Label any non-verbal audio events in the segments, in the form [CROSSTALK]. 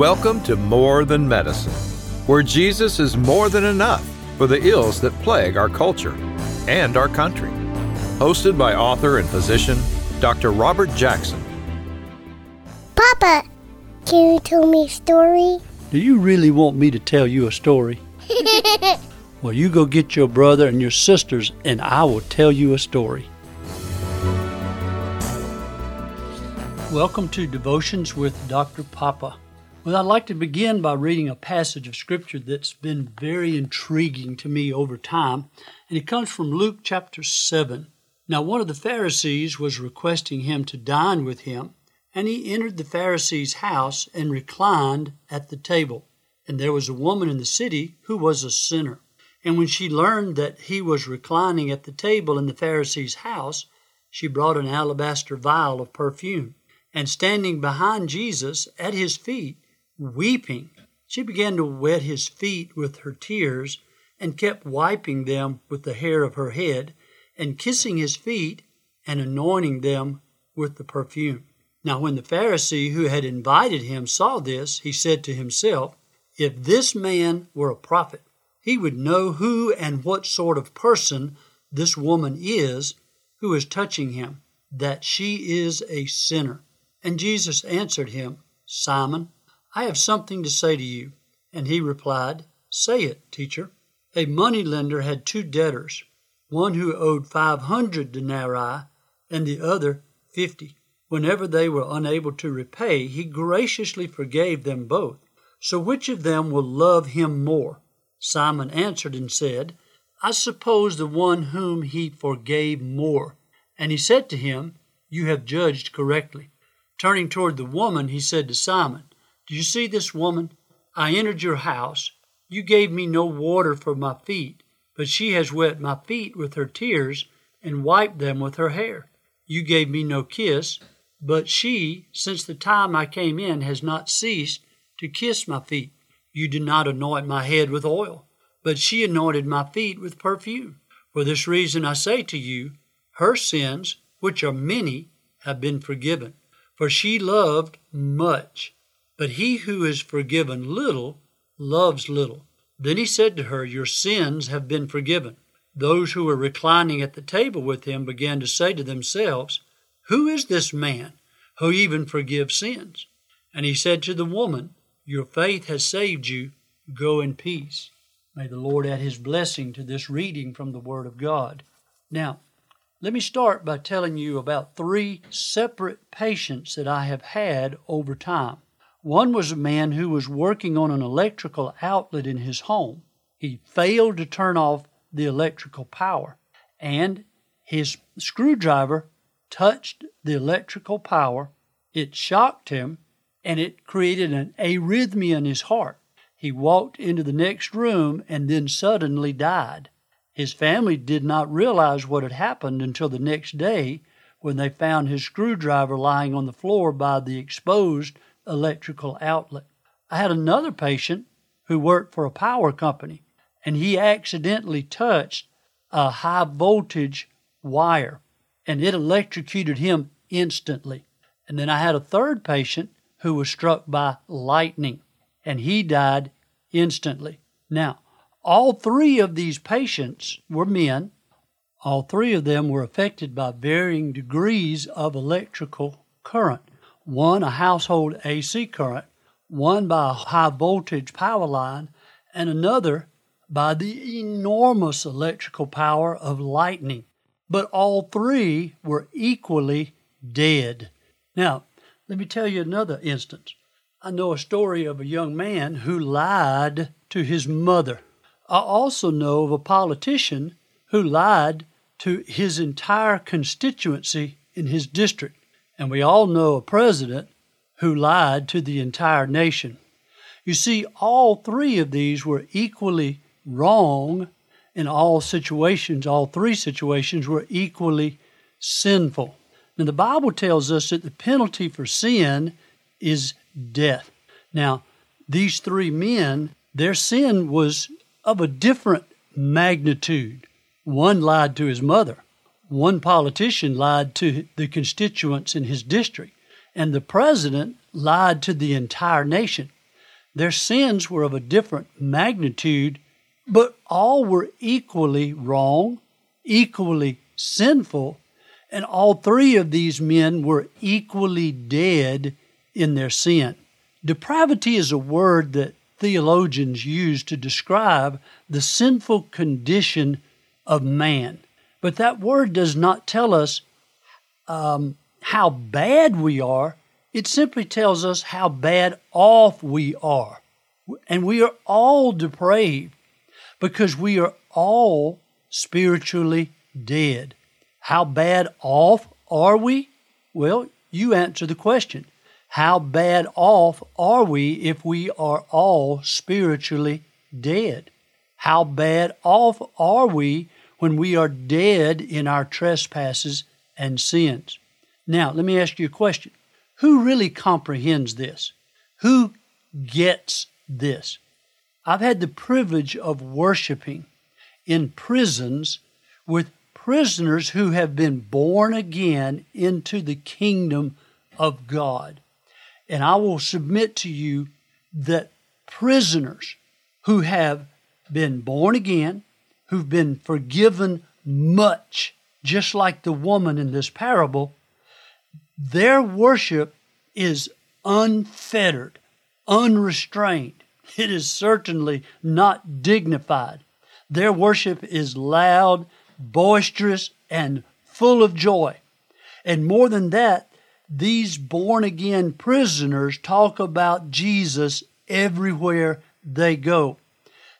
Welcome to More Than Medicine, where Jesus is more than enough for the ills that plague our culture and our country. Hosted by author and physician Dr. Robert Jackson. Papa, can you tell me a story? Do you really want me to tell you a story? [LAUGHS] well, you go get your brother and your sisters, and I will tell you a story. Welcome to Devotions with Dr. Papa. Well, I'd like to begin by reading a passage of Scripture that's been very intriguing to me over time, and it comes from Luke chapter 7. Now, one of the Pharisees was requesting him to dine with him, and he entered the Pharisee's house and reclined at the table. And there was a woman in the city who was a sinner. And when she learned that he was reclining at the table in the Pharisee's house, she brought an alabaster vial of perfume. And standing behind Jesus at his feet, Weeping, she began to wet his feet with her tears, and kept wiping them with the hair of her head, and kissing his feet, and anointing them with the perfume. Now, when the Pharisee who had invited him saw this, he said to himself, If this man were a prophet, he would know who and what sort of person this woman is who is touching him, that she is a sinner. And Jesus answered him, Simon, I have something to say to you. And he replied, Say it, teacher. A money lender had two debtors, one who owed five hundred denarii and the other fifty. Whenever they were unable to repay, he graciously forgave them both. So which of them will love him more? Simon answered and said, I suppose the one whom he forgave more. And he said to him, You have judged correctly. Turning toward the woman, he said to Simon, do you see this woman? I entered your house. You gave me no water for my feet, but she has wet my feet with her tears and wiped them with her hair. You gave me no kiss, but she, since the time I came in, has not ceased to kiss my feet. You did not anoint my head with oil, but she anointed my feet with perfume. For this reason I say to you, her sins, which are many, have been forgiven, for she loved much. But he who is forgiven little loves little. Then he said to her, Your sins have been forgiven. Those who were reclining at the table with him began to say to themselves, Who is this man who even forgives sins? And he said to the woman, Your faith has saved you. Go in peace. May the Lord add his blessing to this reading from the Word of God. Now, let me start by telling you about three separate patients that I have had over time. One was a man who was working on an electrical outlet in his home. He failed to turn off the electrical power, and his screwdriver touched the electrical power. It shocked him, and it created an arrhythmia in his heart. He walked into the next room and then suddenly died. His family did not realize what had happened until the next day when they found his screwdriver lying on the floor by the exposed electrical outlet. I had another patient who worked for a power company, and he accidentally touched a high voltage wire, and it electrocuted him instantly. And then I had a third patient who was struck by lightning, and he died instantly. Now, all three of these patients were men. All three of them were affected by varying degrees of electrical current one a household AC current, one by a high voltage power line, and another by the enormous electrical power of lightning. But all three were equally dead. Now, let me tell you another instance. I know a story of a young man who lied to his mother. I also know of a politician who lied to his entire constituency in his district. And we all know a president who lied to the entire nation. You see, all three of these were equally wrong in all situations. All three situations were equally sinful. Now, the Bible tells us that the penalty for sin is death. Now, these three men, their sin was of a different magnitude. One lied to his mother, one politician lied to the constituents in his district, and the president lied to the entire nation. Their sins were of a different magnitude, but all were equally wrong, equally sinful, and all three of these men were equally dead in their sin. Depravity is a word that theologians use to describe the sinful condition of man. But that word does not tell us um, how bad we are, it simply tells us how bad off we are. And we are all depraved because we are all spiritually dead. How bad off are we? Well, you answer the question. How bad off are we if we are all spiritually dead? How bad off are we when we are dead in our trespasses and sins? Now, let me ask you a question. Who really comprehends this? Who gets this? I've had the privilege of worshiping in prisons with prisoners who have been born again into the kingdom of God. And I will submit to you that prisoners who have been born again, who've been forgiven much, just like the woman in this parable, their worship is unfettered, unrestrained. It is certainly not dignified. Their worship is loud, boisterous, and full of joy. And more than that, these born again prisoners talk about Jesus everywhere they go.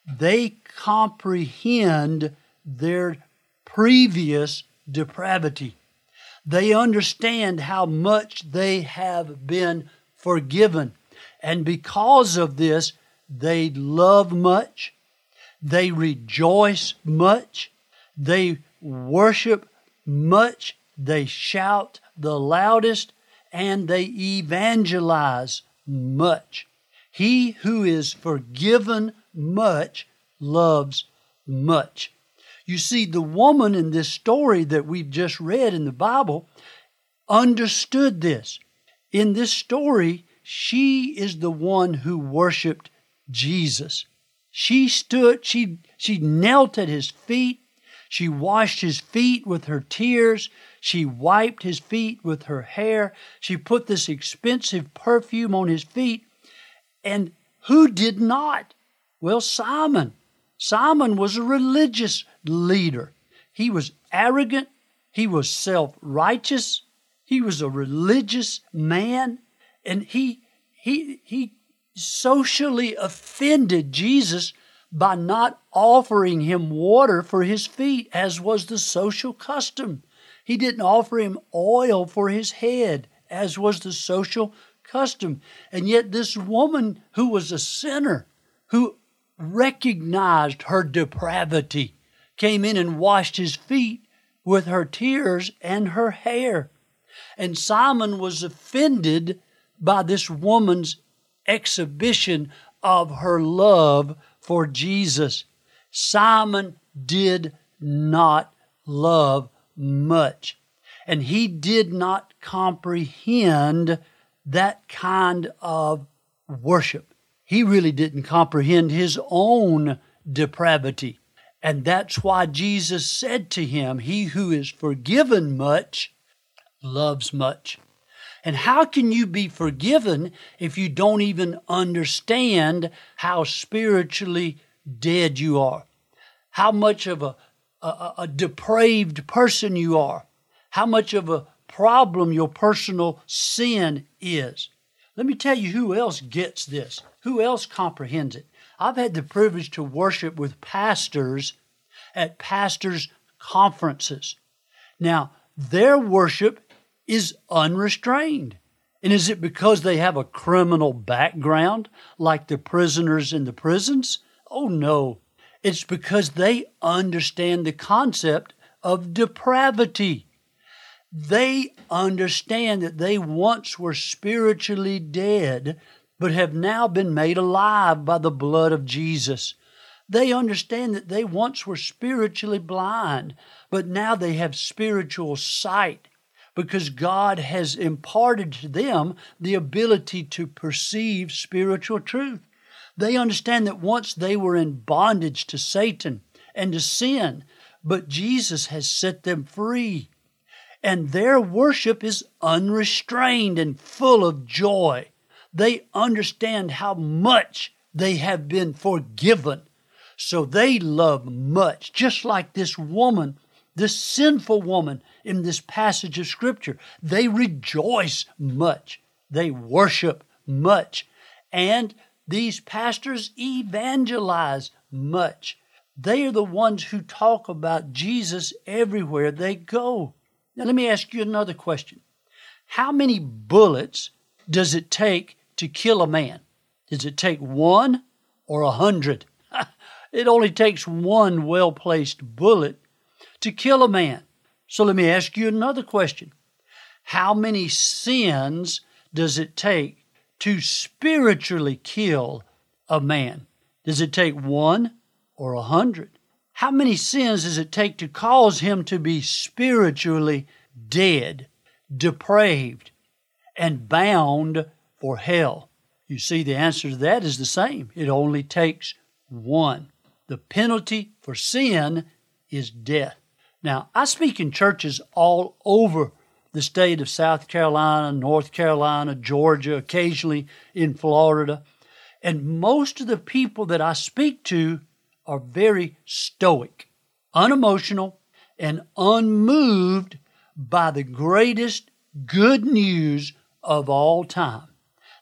They comprehend their previous depravity. They understand how much they have been forgiven. And because of this, they love much, they rejoice much, they worship much, they shout the loudest, and they evangelize much. He who is forgiven much loves much. You see, the woman in this story that we've just read in the Bible understood this. In this story, she is the one who worshiped Jesus. She stood, she, she knelt at his feet. She washed his feet with her tears. She wiped his feet with her hair. She put this expensive perfume on his feet. And who did not? Well, Simon. Simon was a religious leader. He was arrogant. He was self righteous. He was a religious man. And he, he, he socially offended Jesus by not offering him water for his feet, as was the social custom. He didn't offer him oil for his head, as was the social custom. And yet, this woman who was a sinner, who recognized her depravity, came in and washed his feet with her tears and her hair. And Simon was offended by this woman's exhibition of her love for Jesus. Simon did not love much, and he did not comprehend that kind of worship. He really didn't comprehend his own depravity. And that's why Jesus said to him, He who is forgiven much loves much. And how can you be forgiven if you don't even understand how spiritually dead you are? How much of a, a, a, depraved person you are? How much of a problem your personal sin is? Let me tell you who else gets this, who else comprehends it. I've had the privilege to worship with pastors at pastors' conferences. Now, their worship is unrestrained. And is it because they have a criminal background like the prisoners in the prisons? Oh no. It's because they understand the concept of depravity. They understand that they once were spiritually dead, but have now been made alive by the blood of Jesus. They understand that they once were spiritually blind, but now they have spiritual sight because God has imparted to them the ability to perceive spiritual truth. They understand that once they were in bondage to Satan and to sin, but Jesus has set them free. And their worship is unrestrained and full of joy. They understand how much they have been forgiven. So they love much, just like this woman, this sinful woman in this passage of Scripture. They rejoice much, they worship much, and these pastors evangelize much. They are the ones who talk about Jesus everywhere they go. Now, let me ask you another question. How many bullets does it take to kill a man? Does it take one or a hundred? [LAUGHS] it only takes one well placed bullet to kill a man. So let me ask you another question. How many sins does it take to spiritually kill a man? Does it take one or a hundred? How many sins does it take to cause him to be spiritually dead, depraved, and bound for hell? You see, the answer to that is the same. It only takes one. The penalty for sin is death. Now, I speak in churches all over the state of South Carolina, North Carolina, Georgia, occasionally in Florida. And most of the people that I speak to are very stoic, unemotional, and unmoved by the greatest good news of all time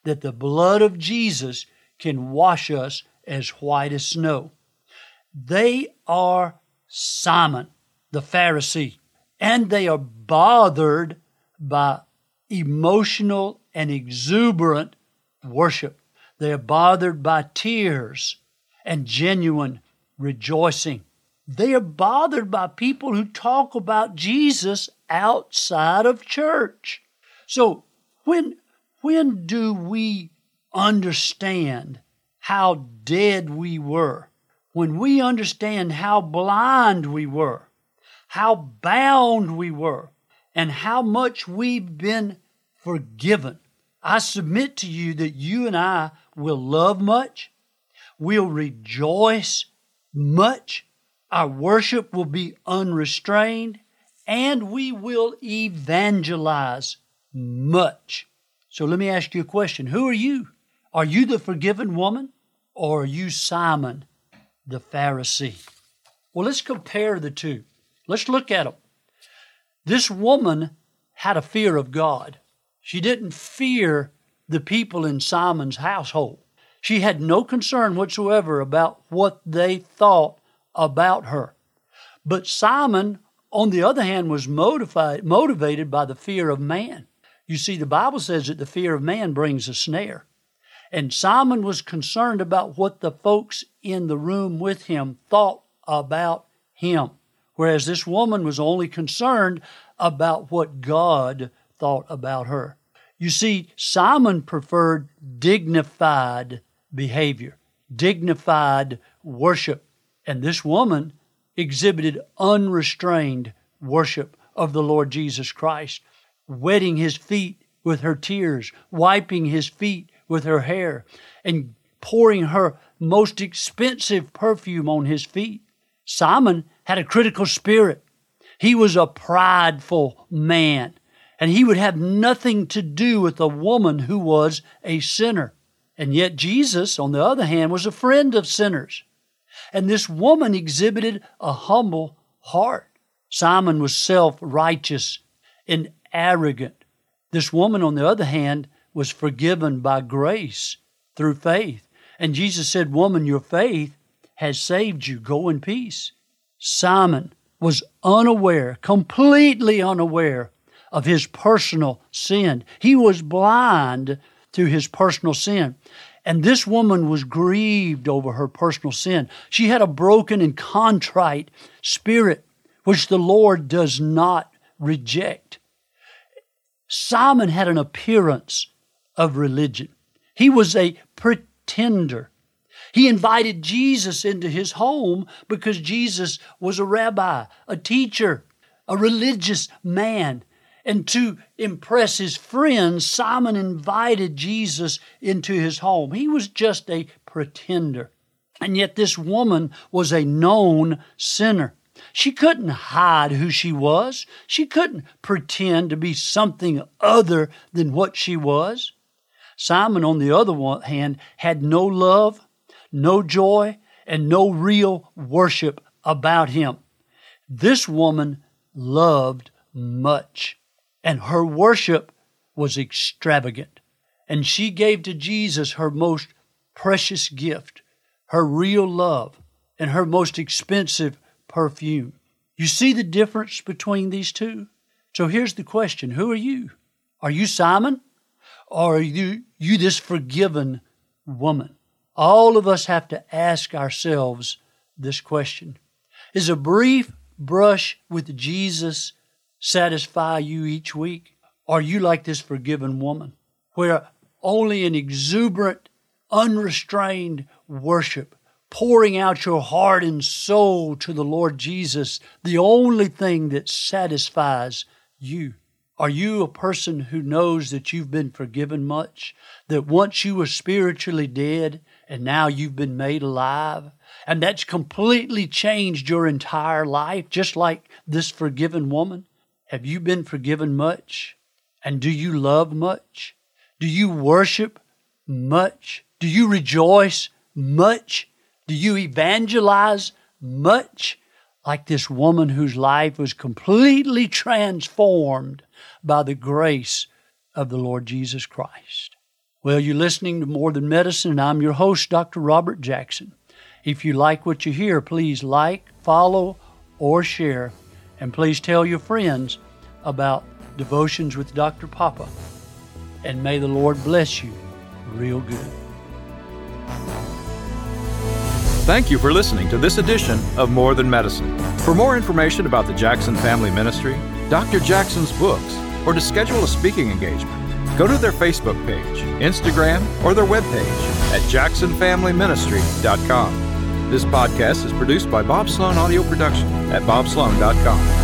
that the blood of Jesus can wash us as white as snow. They are Simon, the Pharisee, and they are bothered by emotional and exuberant worship. They are bothered by tears and genuine rejoicing. They are bothered by people who talk about Jesus outside of church. So when when do we understand how dead we were? When we understand how blind we were, how bound we were, and how much we've been forgiven. I submit to you that you and I will love much, we'll rejoice much, our worship will be unrestrained, and we will evangelize much. So let me ask you a question Who are you? Are you the forgiven woman or are you Simon the Pharisee? Well, let's compare the two. Let's look at them. This woman had a fear of God. She didn't fear the people in Simon's household. She had no concern whatsoever about what they thought about her. But Simon, on the other hand, was motivated, motivated by the fear of man. You see, the Bible says that the fear of man brings a snare. And Simon was concerned about what the folks in the room with him thought about him, whereas this woman was only concerned about what God thought about her. You see, Simon preferred dignified behavior, dignified worship, and this woman exhibited unrestrained worship of the Lord Jesus Christ wetting his feet with her tears, wiping his feet with her hair, and pouring her most expensive perfume on his feet. Simon had a critical spirit. He was a prideful man, and he would have nothing to do with a woman who was a sinner. And yet, Jesus, on the other hand, was a friend of sinners. And this woman exhibited a humble heart. Simon was self righteous and arrogant. This woman, on the other hand, was forgiven by grace through faith. And Jesus said, Woman, your faith has saved you. Go in peace. Simon was unaware, completely unaware of his personal sin. He was blind to his personal sin. And this woman was grieved over her personal sin. She had a broken and contrite spirit, which the Lord does not reject. Simon had an appearance of religion. He was a pretender. He invited Jesus into his home because Jesus was a rabbi, a teacher, a religious man. And to impress his friends, Simon invited Jesus into his home. He was just a pretender. And yet, this woman was a known sinner. She couldn't hide who she was. She couldn't pretend to be something other than what she was. Simon, on the other hand, had no love, no joy, and no real worship about him. This woman loved much, and her worship was extravagant. And she gave to Jesus her most precious gift, her real love, and her most expensive perfume. You see the difference between these two? So here's the question Who are you? Are you Simon? Or are you, you this forgiven woman? All of us have to ask ourselves this question Is a brief brush with Jesus satisfy you each week? Are you like this forgiven woman, where only an exuberant, unrestrained worship pouring out your heart and soul to the Lord Jesus, the only thing that satisfies you. Are you a person who knows that you've been forgiven much? That once you were spiritually dead and now you've been made alive? And that's completely changed your entire life, just like this forgiven woman? Have you been forgiven much? And do you love much? Do you worship much? Do you rejoice much? Do you evangelize much like this woman whose life was completely transformed by the grace of the Lord Jesus Christ? Well, you're listening to More Than Medicine, and I'm your host, Dr. Robert Jackson. If you like what you hear, please like, follow, or share, and please tell your friends about Devotions with Dr. Papa. And may the Lord bless you real good. Thank you for listening to this edition of More Than Medicine. For more information about the Jackson Family Ministry, Dr. Jackson's books, or to schedule a speaking engagement, go to their Facebook page, Instagram, or their webpage at jacksonfamilyministry.com. This podcast is produced by Bob Slone Audio Production at bobslone.com.